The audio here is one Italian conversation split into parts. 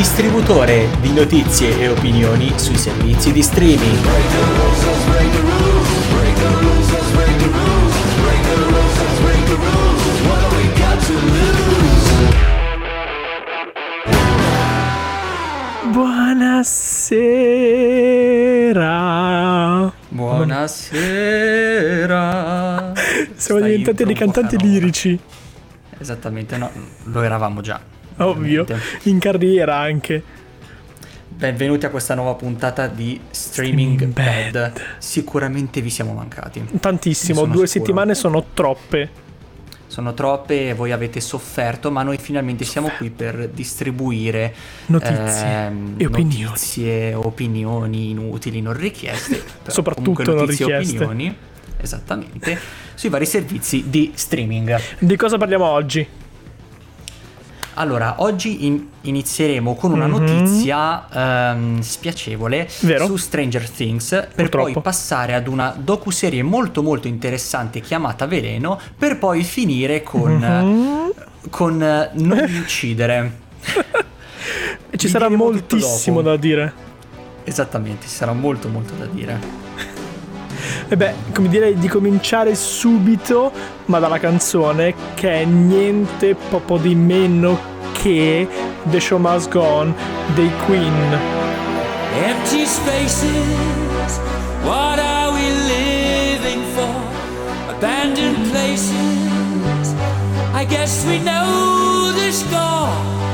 distributore di notizie e opinioni sui servizi di streaming. Buonasera. Buonasera. Siamo Stai diventati dei cantanti lirici. Esattamente, no, lo eravamo già. Ovvio. In carriera anche. Benvenuti a questa nuova puntata di Streaming, Streaming Bad. Bad. Sicuramente vi siamo mancati. Tantissimo. Due sicuro. settimane sono troppe. Sono troppe e voi avete sofferto, ma noi finalmente siamo qui per distribuire Notizie ehm, e opinioni. notizie, opinioni inutili, non richieste. Soprattutto non notizie e richieste. opinioni, esattamente, sui vari servizi di streaming. Di cosa parliamo oggi? Allora, oggi in- inizieremo con una Mhm. notizia ehm, spiacevole Vero. su Stranger Things per Purtroppo. poi passare ad una docuserie molto molto interessante chiamata Veleno per poi finire con, Mhm. con eh, Non uccidere. Ci Vi sarà moltissimo da dire. Esattamente, ci sarà molto molto da dire. E beh, come direi di cominciare subito, ma dalla canzone che è niente poco di meno che The Show Must Go On dei Queen. Empty spaces, what are we living for? Abandoned places, I guess we know the score.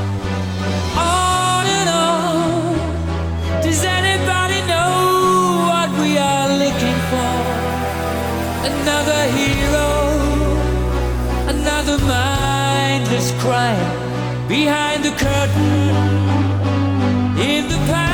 Another hero, another mindless crime behind the curtain in the pantomime.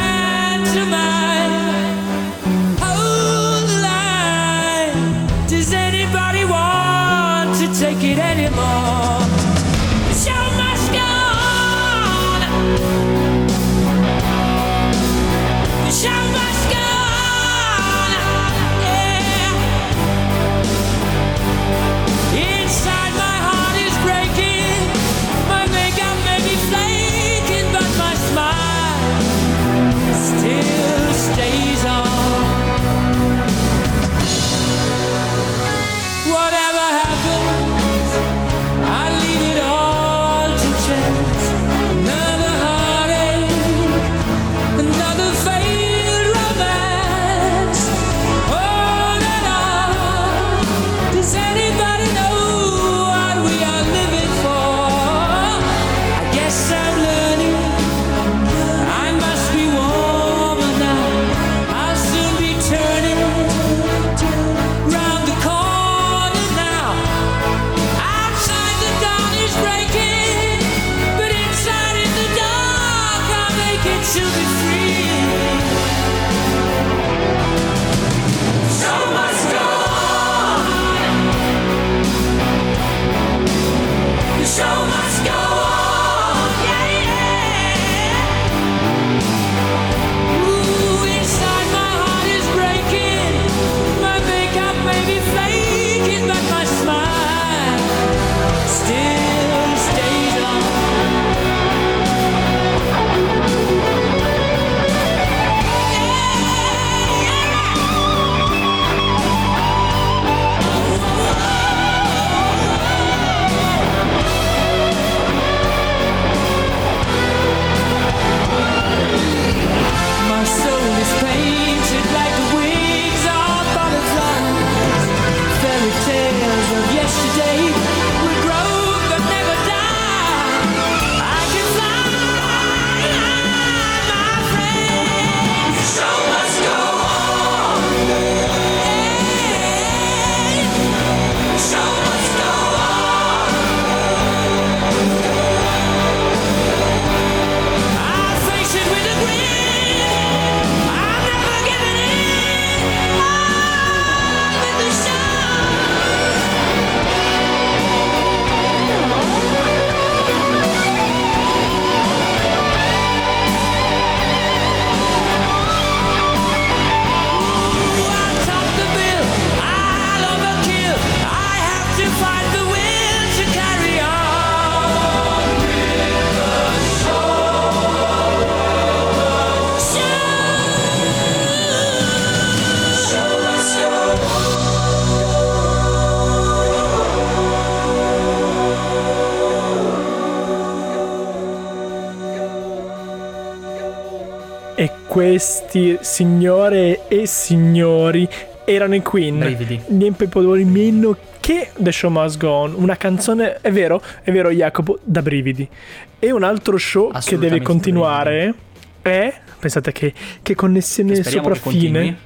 Questi, signore e signori, erano i Queen. Brividi. Niente po' di meno che The Show Must Go On. Una canzone, è vero, è vero Jacopo, da brividi. E un altro show che deve continuare è, pensate che, che connessione che sopraffine,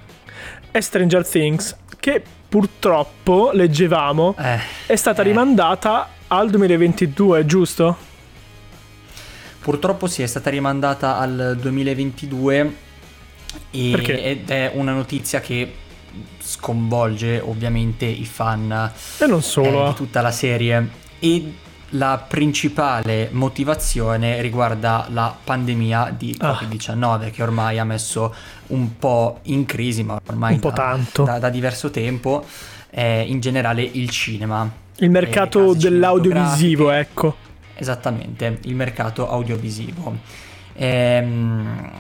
è Stranger Things, che purtroppo, leggevamo, Eh, è stata eh. rimandata al 2022, giusto? Purtroppo sì, è stata rimandata al 2022 e- Perché? ed è una notizia che sconvolge ovviamente i fan E non eh, solo. di eh. tutta la serie e la principale motivazione riguarda la pandemia di Ah. Covid-19 che ormai ha messo un po' in crisi, ma ormai Un po' da, tanto. da- da diverso tempo, eh, in generale il cinema. Il mercato case dell'audiovisivo, ecco. Esattamente, il mercato audiovisivo. Ehm,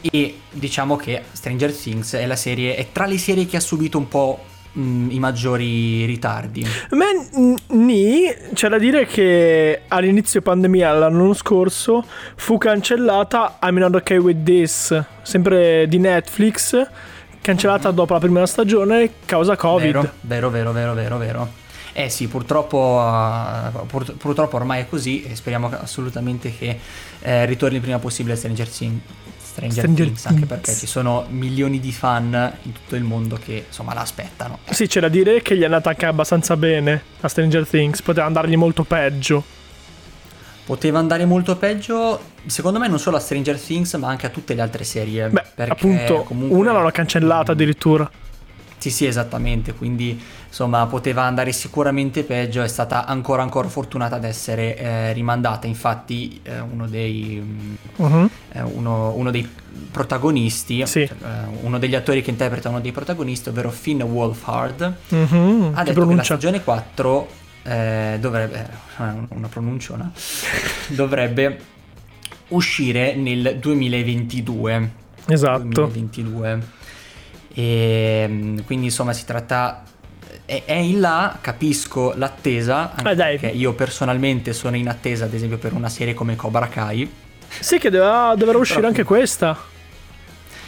e diciamo che Stranger Things è la serie, è tra le serie che ha subito un po' i maggiori ritardi. Ma nì, c'è da dire che all'inizio pandemia l'anno scorso fu cancellata I'm Not Okay With This, sempre di Netflix, cancellata dopo la prima stagione causa Covid. Vero, vero, vero, vero, vero, vero. Eh sì, purtroppo, eh, pur- purtroppo ormai è così e speriamo assolutamente che eh, ritorni il prima possibile Stranger Things. Stranger, Stranger Things, anche Things. perché ci sono milioni di fan in tutto il mondo che insomma l'aspettano. Sì, c'è da dire che gli è andata anche abbastanza bene a Stranger Things, poteva andargli molto peggio. Poteva andare molto peggio, secondo me, non solo a Stranger Things, ma anche a tutte le altre serie. Beh, appunto, comunque- una l'hanno cancellata addirittura. Sì, sì, esattamente. Quindi, insomma, poteva andare sicuramente peggio. È stata ancora, ancora fortunata ad essere eh, rimandata. Infatti, eh, uno dei. Mhm. eh, uno, uno dei protagonisti, Sì. cioè, uno degli attori che interpreta uno dei protagonisti, ovvero Finn Wolfhard, Mhm, ha Che detto che la pronuncia? stagione 4 eh, dovrebbe, eh, una pronunciona, dovrebbe uscire nel 2022. Esatto. 2022. E mm, quindi insomma si tratta è, in là, capisco l'attesa, anche dai. perché io personalmente sono in attesa ad esempio per una serie come Cobra Kai. Sì, che doveva, dovrà uscire anche questa.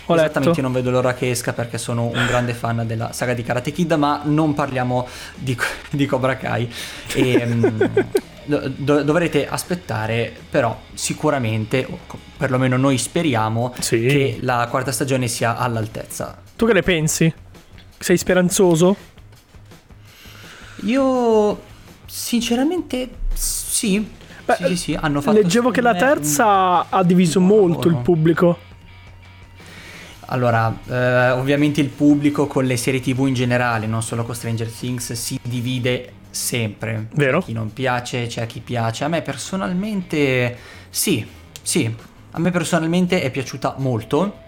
Ho Esattamente, letto. io non vedo l'ora che esca perché sono un grande fan della saga di Karate Kid, ma non parliamo di, di Cobra Kai. E, mm, do- do- dovrete aspettare, però sicuramente, o perlomeno noi speriamo, Sì. che la quarta stagione sia all'altezza. Tu che ne pensi? Sei speranzoso? Io sinceramente sì. Beh, sì, sì, sì, hanno fatto Leggevo che la me, un- terza ha diviso molto il lavoro. pubblico. Allora, eh, ovviamente il pubblico con le serie TV in generale, non solo con Stranger Things, si divide sempre. Vero? C'è chi non piace, c'è chi piace. A me personalmente sì, sì. A me personalmente è piaciuta molto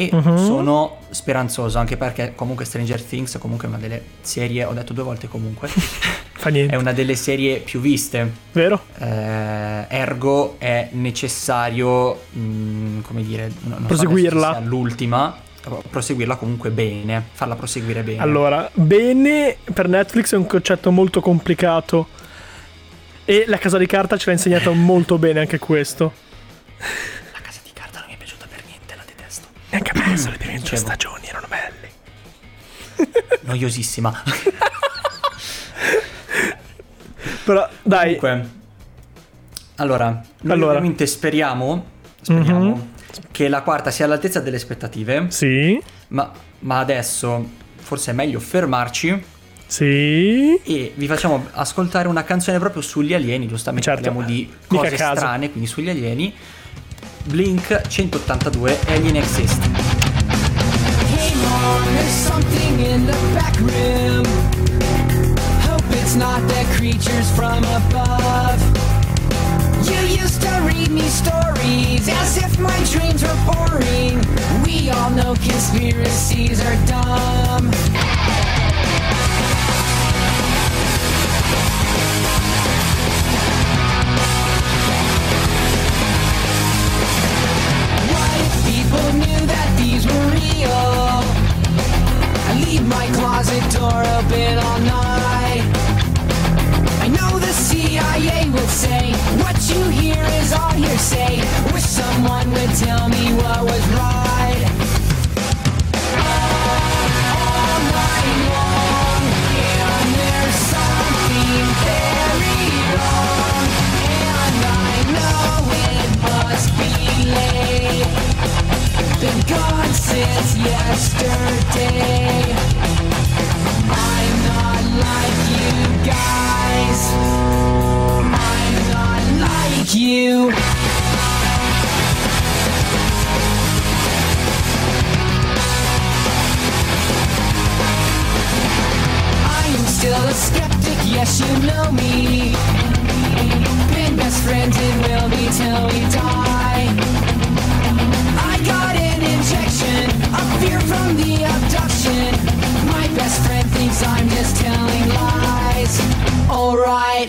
e Mhm. sono speranzoso anche perché comunque Stranger Things comunque è una delle serie, ho detto due volte comunque, Fa niente. è una delle serie più viste. Vero? Eh, ergo è necessario, mh, come dire, non- non so Proseguirla. sia l'ultima, proseguirla comunque bene, farla proseguire bene. Allora, bene per Netflix è un concetto molto complicato. E la casa di carta ce l'ha insegnato molto bene anche questo. Me le prime due Dicevo. stagioni erano belle. Noiosissima. Però dai, Comunque, allora, noi Allora. ovviamente speriamo, speriamo Mhm. che la quarta sia all'altezza delle aspettative, sì, ma, ma adesso forse è meglio fermarci sì. e vi facciamo ascoltare una canzone proprio sugli alieni, giustamente Certo, parliamo di cose strane, quindi sugli alieni. Blink 182 Alien Exist. There's something in the back room. Hope it's not the creatures from above. You used to read me stories as if my dreams were boring. We all know conspiracies are dumb. The abduction. My best friend thinks I'm just telling lies. Alright,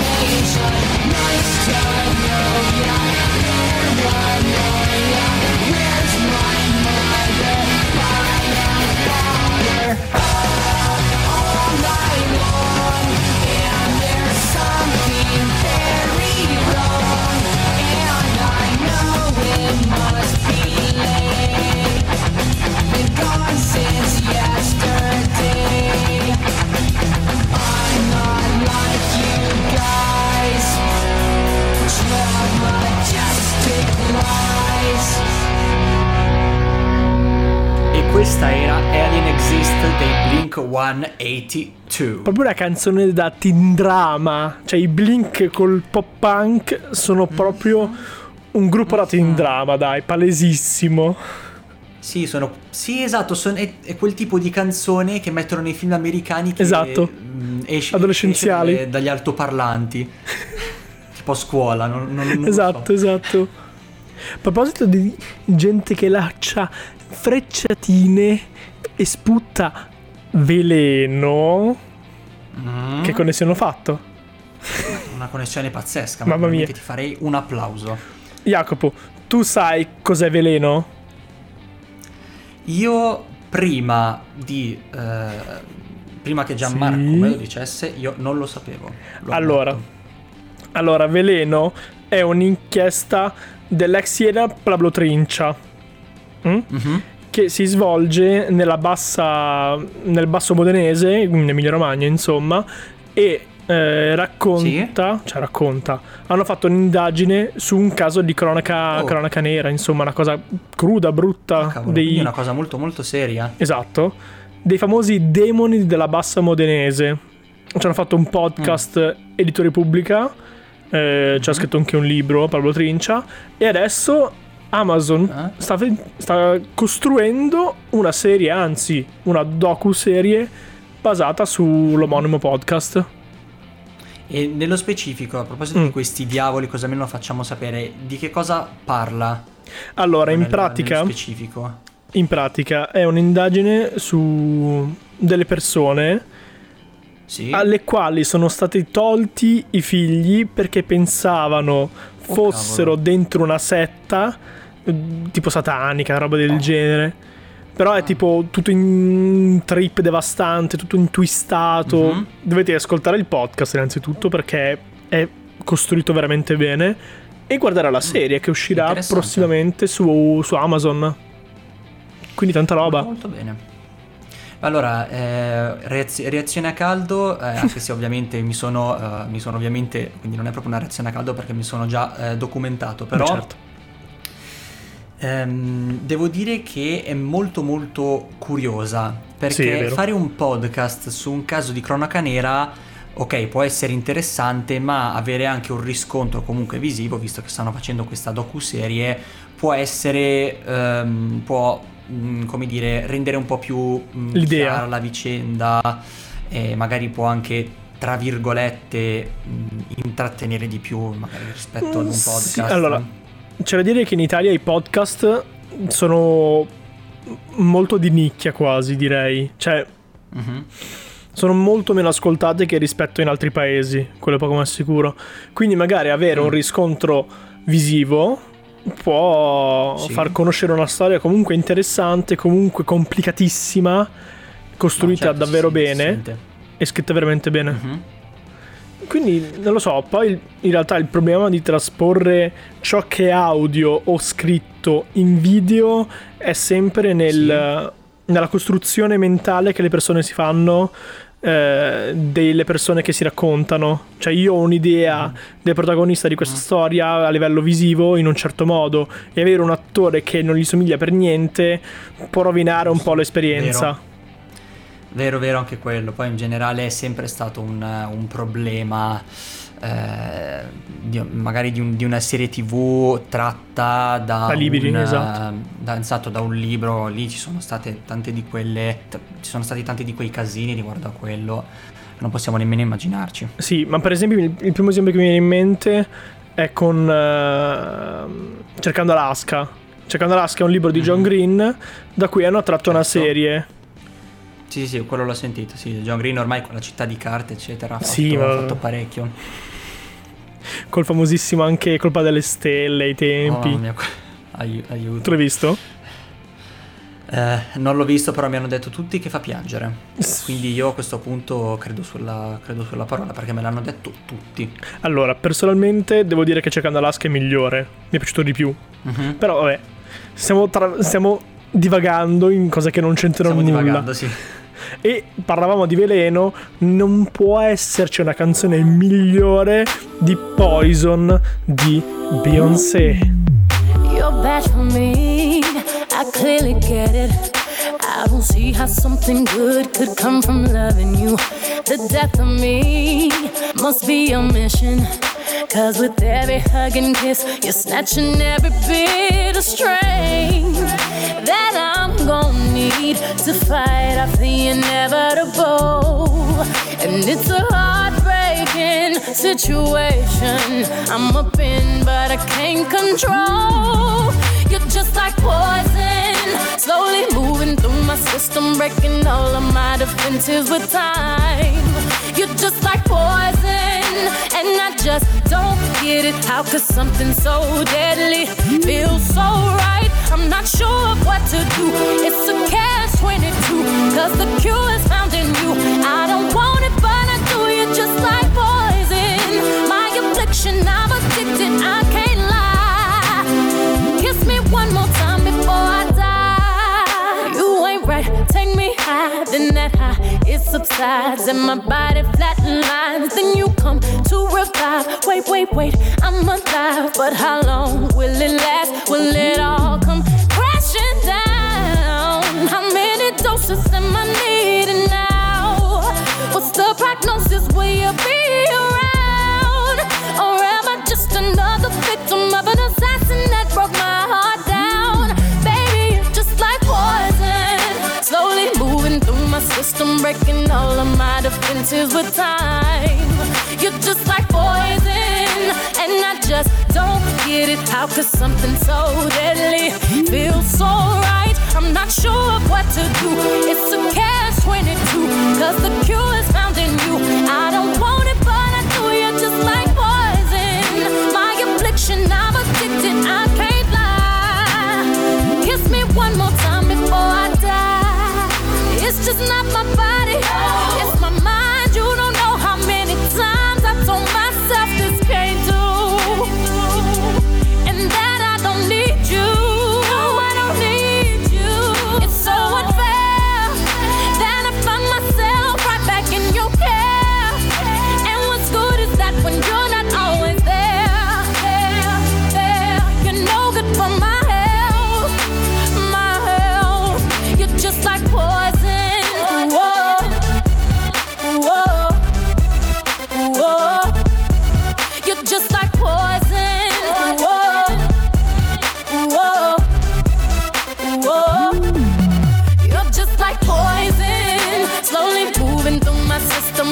Nice to know ya, 182. Proprio una canzone da teen drama. Cioè i Blink col pop punk sono proprio un gruppo da teen drama, dai, palesissimo. Sì, sono. Sì, esatto, son- è, è quel tipo di canzone che mettono nei film americani che Esatto. mm, esce, Adolescenziali. esce dagli altoparlanti. tipo a scuola, non, non- non lo so. Esatto, esatto. A proposito di gente che lancia frecciatine e sputta veleno, Mm, che connessione ho fatto? Una connessione pazzesca. Mamma mia. veramente Ti farei un applauso. Jacopo, tu sai cos'è veleno? Io prima di. eh, prima che Gianmarco Sì. me lo dicesse, io non lo sapevo. Lo Allora, allora, veleno è un'inchiesta dell'ex Siena Pablo Trincia. Mm? Mhm. Che si svolge nella bassa, nel basso modenese, in Emilia Romagna, insomma, e eh, racconta, cioè racconta, hanno fatto un'indagine su un caso di cronaca, Oh. cronaca nera, insomma, una cosa cruda, brutta, Ah, cavolo, dei, una cosa molto molto seria. esatto, dei famosi demoni della bassa modenese. Ci hanno fatto un podcast Mm. Editore Pubblica, eh, Mm-hmm. ci ha scritto anche un libro, Pablo Trincia, e adesso Amazon Eh? sta, sta costruendo una serie, anzi una docu-serie basata sull'omonimo podcast. E nello specifico, a proposito Mm. di questi diavoli, cosa almeno facciamo sapere, di che cosa parla? Allora, in nel- pratica, specifico. in pratica è un'indagine su delle persone Sì. alle quali sono stati tolti i figli perché pensavano fossero cavolo. dentro una setta tipo satanica, roba del genere. Però è tipo tutto in trip devastante, tutto intwistato. Mhm. Dovete ascoltare il podcast innanzitutto perché è costruito veramente bene. E guardare la serie che uscirà prossimamente su, su Amazon. Quindi tanta roba. Molto bene. Allora, eh, reaz- reazione a caldo, eh, anche se ovviamente mi sono, eh, mi sono ovviamente, quindi non è proprio una reazione a caldo perché mi sono già eh, documentato, però certo. Ehm, devo dire che è molto molto curiosa, Sì, perché vero. fare un podcast su un caso di cronaca nera, ok, può essere interessante, ma avere anche un riscontro comunque visivo, visto che stanno facendo questa docu-serie, può essere, ehm, può, mm, come dire, rendere un po' più mm, L'idea. chiara la vicenda e magari può anche tra virgolette, mh, intrattenere di più magari rispetto ad un Mm, podcast. sì, allora, c'è da dire che in Italia i podcast sono molto di nicchia quasi, direi. Cioè, Mhm. sono molto meno ascoltate che rispetto in altri paesi, quello è poco ma sicuro. Quindi magari avere un Mm. riscontro visivo può Sì. far conoscere una storia comunque interessante, comunque complicatissima, costruita certo, davvero si bene e scritta veramente bene. Mhm. Quindi non lo so, poi in realtà il problema di trasporre ciò che è audio o scritto in video è sempre nel- nella costruzione mentale che le persone si fanno eh, delle persone che si raccontano. Cioè io ho un'idea del protagonista di questa storia a livello visivo in un certo modo. E avere un attore che non gli somiglia per niente può rovinare un po' l'esperienza. Vero, vero anche quello. Poi in generale è sempre stato un, un problema, eh, di- magari di, un- di una serie tv tratta da, Da libri, un, esatto. da, esatto, da un libro. Lì ci sono state tante di quelle, t- ci sono stati tanti di quei casini riguardo a quello. Non possiamo nemmeno immaginarci. Sì, ma per esempio il, il primo esempio che mi viene in mente è con ehm, Cercando Alaska. Cercando Alaska è un libro di John Mhm. Green da cui hanno tratto una Certo. serie. Sì, sì, quello l'ho sentito. Sì, John Green ormai con la città di carte, eccetera, ha fatto, Sì, ha ma- fatto parecchio. Col famosissimo anche Colpa delle stelle ai tempi. Oh, mia, ai- aiuto. Tu l'hai visto? Eh, non l'ho visto, però mi hanno detto tutti che fa piangere. Quindi io a questo punto credo sulla, credo sulla parola perché me l'hanno detto tutti. Allora, personalmente devo dire che Cercando Alaska è migliore. Mi è piaciuto di più. Mhm. Però vabbè, stiamo, tra- stiamo divagando in cose che non c'entrano Stiamo nulla. divagando, sì. E parlavamo di veleno, non può esserci una canzone migliore di Poison di Beyoncé. You're bad for me. I clearly get it. I don't see how something good could come from loving you. The death of me must be your mission. Cause with every hug and kiss, you're snatching every bit of strength that I'm gonna need to fight off the inevitable. And it's a heartbreaking situation I'm up in, but I can't control. You're just like poison, slowly moving through my system, breaking all of my defenses with time. You're just just don't get it. How could something so deadly feel so right? I'm not sure what to do. It's a catch 22, cause the cure is found in you. I don't want it subsides and my body flatlines. Then you come to revive. Wait, wait, wait, I'm alive, but how long will it last? Will it all come crashing down? How many doses am I needing now? What's the prognosis? Will you be around? Or am I just another victim of an assassin that broke my heart system, breaking all of my defenses with time. You're just like poison, and I just don't get it. How could something so deadly feel so right? I'm not sure of what to do. It's a catch 22, cause the cure is found in you. I don't want it, but I do. You're just like poison. My affliction, I'm addicted, I can't lie. Kiss me one more time before I die. It's just not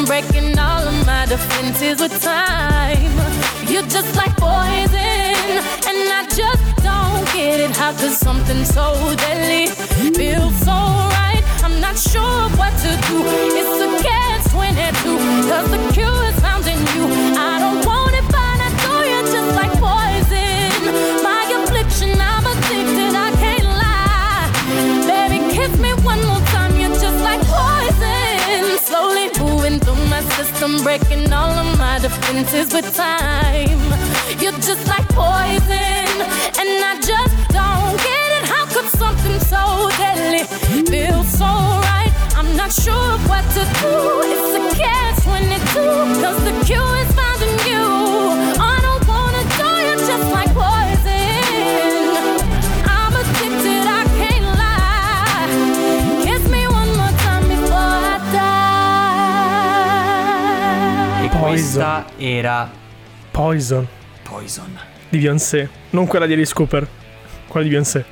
breaking all of my defenses with time. You're just like poison, and I just don't get it. How could something so deadly feel so right? I'm not sure what to do. It's a catch 22, cause the cure is found in you. I don't system, breaking all of my defenses with time. You're just like poison, and I just don't get it. How could something so deadly feel so right? I'm not sure what to do. It's a catch 22, cause the cure is found questa era Poison Poison. di Beyoncé. Non quella di Alice Cooper, quella di Beyoncé.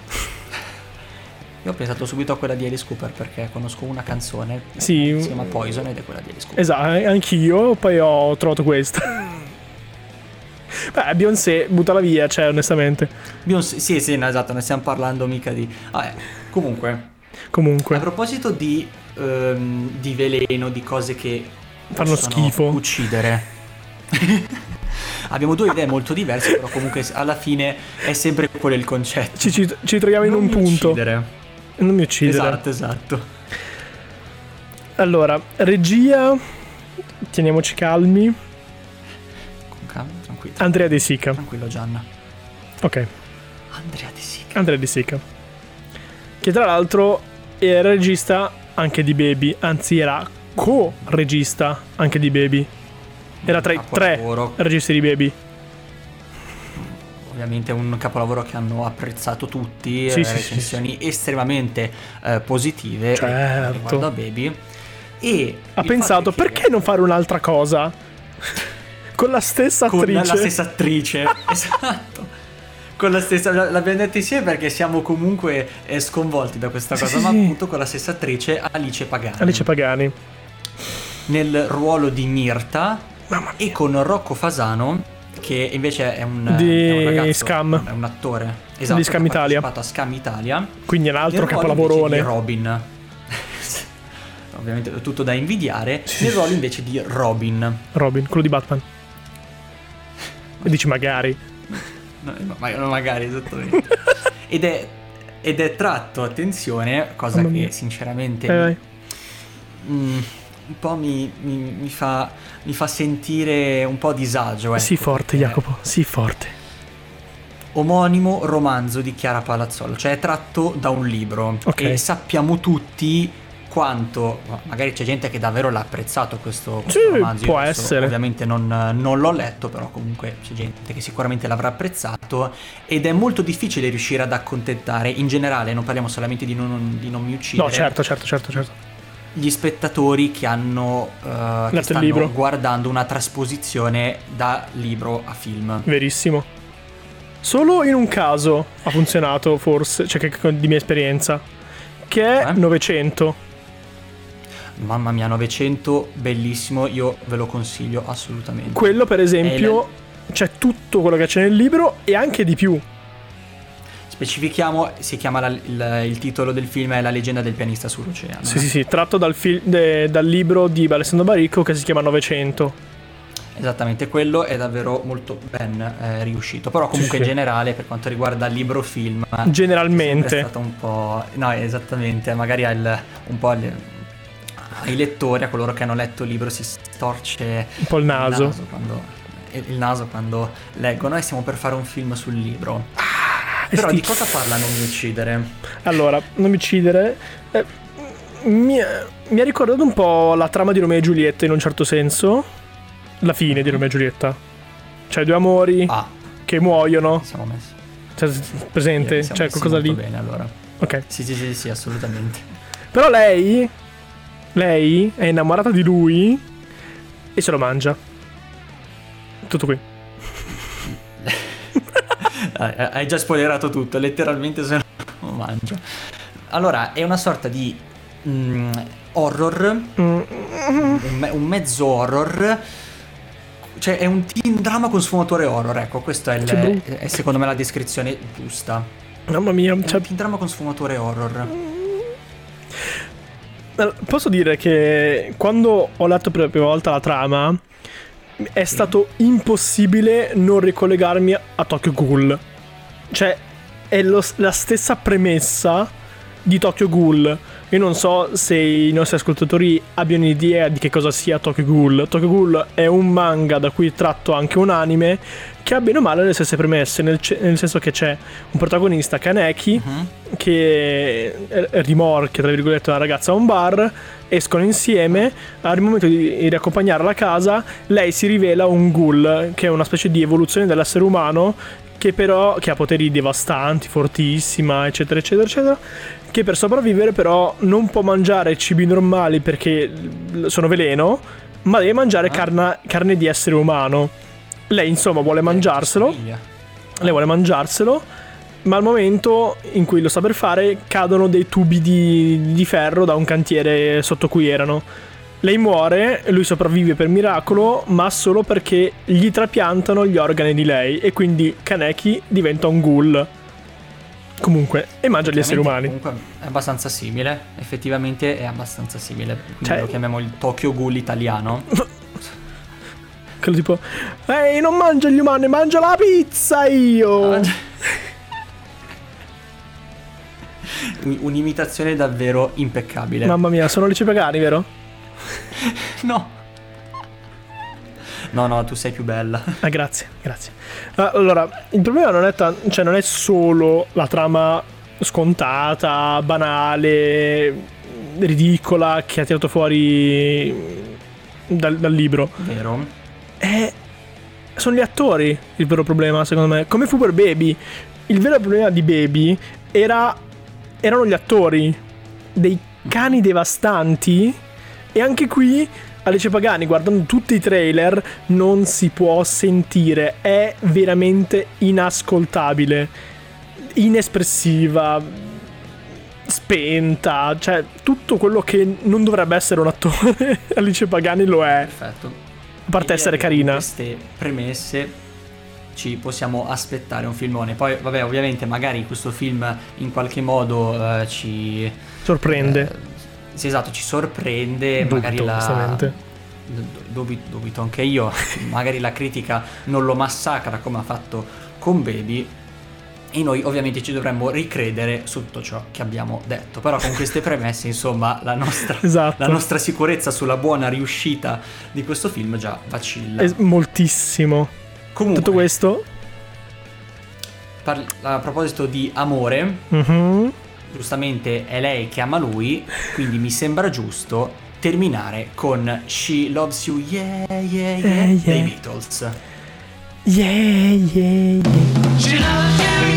Io ho pensato subito a quella di Alice Cooper perché conosco una canzone Sì. che si chiama Poison ed è quella di Alice Cooper. Esatto, anch'io, poi ho trovato questa. Beh, Beyoncé, buttala via, cioè, onestamente. Beyoncé- sì, sì, no, esatto, ne stiamo parlando mica di... Ah, eh. Comunque, a Comunque, proposito di, ehm, di veleno, di cose che Fanno schifo. uccidere. Abbiamo due idee molto diverse, però comunque alla fine è sempre quello il concetto. ci, ci- ci troviamo in Non un mi punto. uccidere. Non mi uccidere. Esatto, esatto. Allora, regia, teniamoci calmi. Con calma, tranquillo. Andrea De Sica. Tranquillo Gianna. Ok, Andrea De Sica. Andrea De Sica. Che tra l'altro era regista anche di Baby, anzi era co-regista anche di Baby. Era tra i tre registi di Baby. Ovviamente un capolavoro che hanno apprezzato tutti, Sì, eh, sì, recensioni estremamente eh, positive Certo. riguardo a Baby. E Ha pensato è che perché non fare un'altra cosa? Con la stessa con attrice. la stessa attrice, esatto. Con la stessa, l'abbiamo detto insieme perché siamo comunque eh, sconvolti da questa Sì, cosa, sì, ma sì. appunto con la stessa attrice Alice Pagani. Alice Pagani. nel ruolo di Mirta e con Rocco Fasano che invece è un, Di è un ragazzo, Scam. è un attore esatto, Di Scam che ha Italia. partecipato a Scam Italia Quindi è un altro nel ruolo capolavorone. di Robin ovviamente tutto da invidiare nel ruolo invece di Robin Robin, quello di Batman. E dici magari. No, ma- ma- magari esattamente ed è ed è tratto attenzione cosa Mamma che mia. sinceramente Eh, mi- mm, un po' mi, mi- mi fa, mi fa sentire un po' a disagio ecco, Sii forte, Jacopo, sii forte. omonimo romanzo di Chiara Palazzolo, cioè è tratto da un libro Ok. e sappiamo tutti quanto, ma magari c'è gente che davvero l'ha apprezzato questo, questo Sì, romanzo, può adesso essere. ovviamente non, non l'ho letto, però comunque c'è gente che sicuramente l'avrà apprezzato ed è molto difficile riuscire ad accontentare, in generale non parliamo solamente di non, di non mi uccidere, No, certo, certo, certo, certo. Gli spettatori che hanno eh, che stanno libro. guardando una trasposizione da libro a film. Verissimo. Solo in un caso ha funzionato, forse, cioè che, di mia esperienza, che è Eh? 900. Mamma mia, 900, bellissimo, io ve lo consiglio assolutamente. Quello, per esempio, c'è tutto quello che c'è nel libro e anche di più. Specifichiamo, si chiama la- il, il titolo del film è La leggenda del pianista sull'oceano. Sì, eh. sì, sì, tratto dal, fil- de- dal libro di Alessandro Baricco che si chiama 900. Esattamente, quello è davvero molto ben eh, riuscito. Però comunque Sì, sì. in generale, per quanto riguarda libro film, Generalmente. è stato un po'... No, esattamente, magari al, un po' al- ai lettori, a coloro che hanno letto il libro, si storce Un po' il naso. quando, il naso quando leggono e stiamo per fare un film sul libro. Ah, Però sti- di cosa parla Non mi uccidere? Allora, non mi uccidere. eh, mi, mi ha ricordato un po' la trama di Romeo e Giulietta in un certo senso. La fine di Romeo e Giulietta. Cioè, due amori Ah, che muoiono. siamo messi. Cioè, presente? siamo Cioè, qualcosa lì. bene allora. Ok. Sì, sì, sì, sì, assolutamente. Però lei. Lei è innamorata di lui. E se lo mangia. Tutto qui. Eh, Hai già spoilerato tutto, letteralmente se no mangio. Allora, è una sorta di mm, horror Mm, un, me- un mezzo horror. Cioè, è un teen drama con sfumature horror. Ecco, questa è, Che brutto. è secondo me la descrizione giusta. Mamma mia, È cioè, un teen drama con sfumature horror. Posso dire che quando ho letto per la prima volta la trama è stato impossibile non ricollegarmi a Tokyo Ghoul. Cioè, è lo- la stessa premessa di Tokyo Ghoul. Io non so se i nostri ascoltatori abbiano idea di che cosa sia Tokyo Ghoul. Tokyo Ghoul è un manga da cui tratto anche un anime che ha bene o male le stesse premesse, nel, ce- nel senso che c'è un protagonista Kaneki che eh, rimorchia tra virgolette una ragazza a un bar escono insieme al momento di riaccompagnarla a casa lei si rivela un ghoul che è una specie di evoluzione dell'essere umano che però che ha poteri devastanti fortissima eccetera eccetera eccetera che per sopravvivere però non può mangiare cibi normali perché sono veleno ma deve mangiare carna- carne di essere umano lei insomma vuole mangiarselo Somiglia. lei vuole mangiarselo, ma al momento in cui lo sta per fare cadono dei tubi di, di ferro da un cantiere sotto cui erano. Lei muore, lui sopravvive per miracolo, ma solo perché gli trapiantano gli organi di lei e quindi Kaneki diventa un ghoul. Comunque, e mangia gli esseri umani. Comunque è abbastanza simile. Effettivamente è abbastanza simile. Cioè- lo chiamiamo il Tokyo Ghoul italiano. Quello tipo, ehi, non mangio gli umani, mangio la pizza io! Un- Un'imitazione davvero impeccabile. Mamma mia, sono Alice Pagani, vero? No. No, no, tu sei più bella. Ah, grazie, grazie. Ah, Allora, il problema non è, tan- cioè, non è solo la trama scontata, banale, ridicola che ha tirato fuori dal, dal libro. Vero? È- sono gli attori il vero problema, secondo me. Come fu per Baby. Il vero problema di Baby era, erano gli attori. Dei cani devastanti. E anche qui, Alice Pagani, guardando tutti i trailer, non si può sentire. È veramente inascoltabile. Inespressiva. Spenta. Cioè, tutto quello che non dovrebbe essere un attore. Alice Pagani lo è. Perfetto. Parte essere carina. Queste premesse ci possiamo aspettare un filmone. Poi, vabbè, ovviamente magari questo film in qualche modo eh, ci... Sorprende. eh, sì, esatto, ci sorprende. Dubito, magari la... dubito anche io. magari la critica non lo massacra come ha fatto con Baby. E noi ovviamente ci dovremmo ricredere su tutto ciò che abbiamo detto. Però con queste premesse, insomma, la nostra, Esatto. la nostra sicurezza sulla buona riuscita di questo film già vacilla. Es- moltissimo. Comunque, Tutto questo. parli- a proposito di amore, Mhm. giustamente è lei che ama lui, quindi mi sembra giusto terminare con She Loves You Yeah Yeah Yeah, Eh, yeah. dei Beatles. Yeah, yeah, yeah. You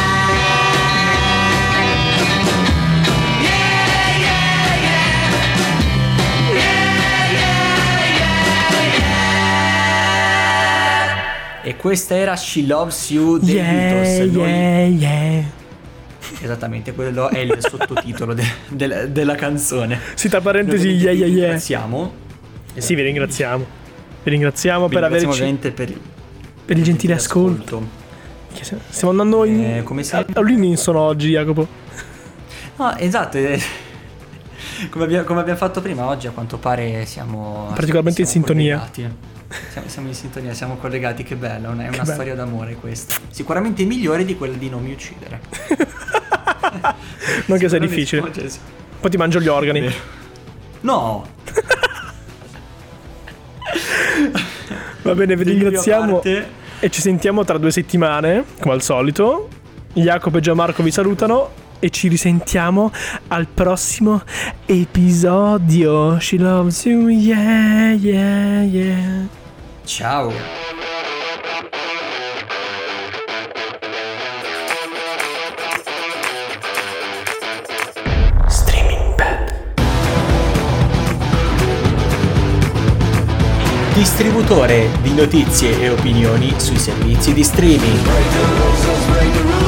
E questa era She Loves You dei Yeah, Beatles. Noi- yeah, yeah. Esattamente, quello è il sottotitolo de- del- della canzone. Sì, tra parentesi, Noi yeah, yeah, yeah. ringraziamo. Sì, vi ringraziamo. Vi ringraziamo Vi per ringraziamo averci ovviamente per il, per il gentile ascolto. Se- Stiamo andando in Eh, come sempre- all'Inninson oggi, Jacopo. No, esatto. eh, Come abbiamo, come abbiamo fatto prima, oggi a quanto pare siamo Particolarmente in siamo sintonia. Siamo, siamo in sintonia, siamo collegati, che bello, è una bello. storia d'amore questa. Sicuramente migliore di quella di non mi uccidere. Non che sia difficile. Poi ti mangio gli organi. No, Va bene, vi ringraziamo e ci sentiamo tra due settimane, come al solito. Jacopo e Gianmarco vi salutano e ci risentiamo al prossimo episodio. She loves you, yeah, yeah, yeah. Ciao. Distributore di notizie e opinioni sui servizi di streaming.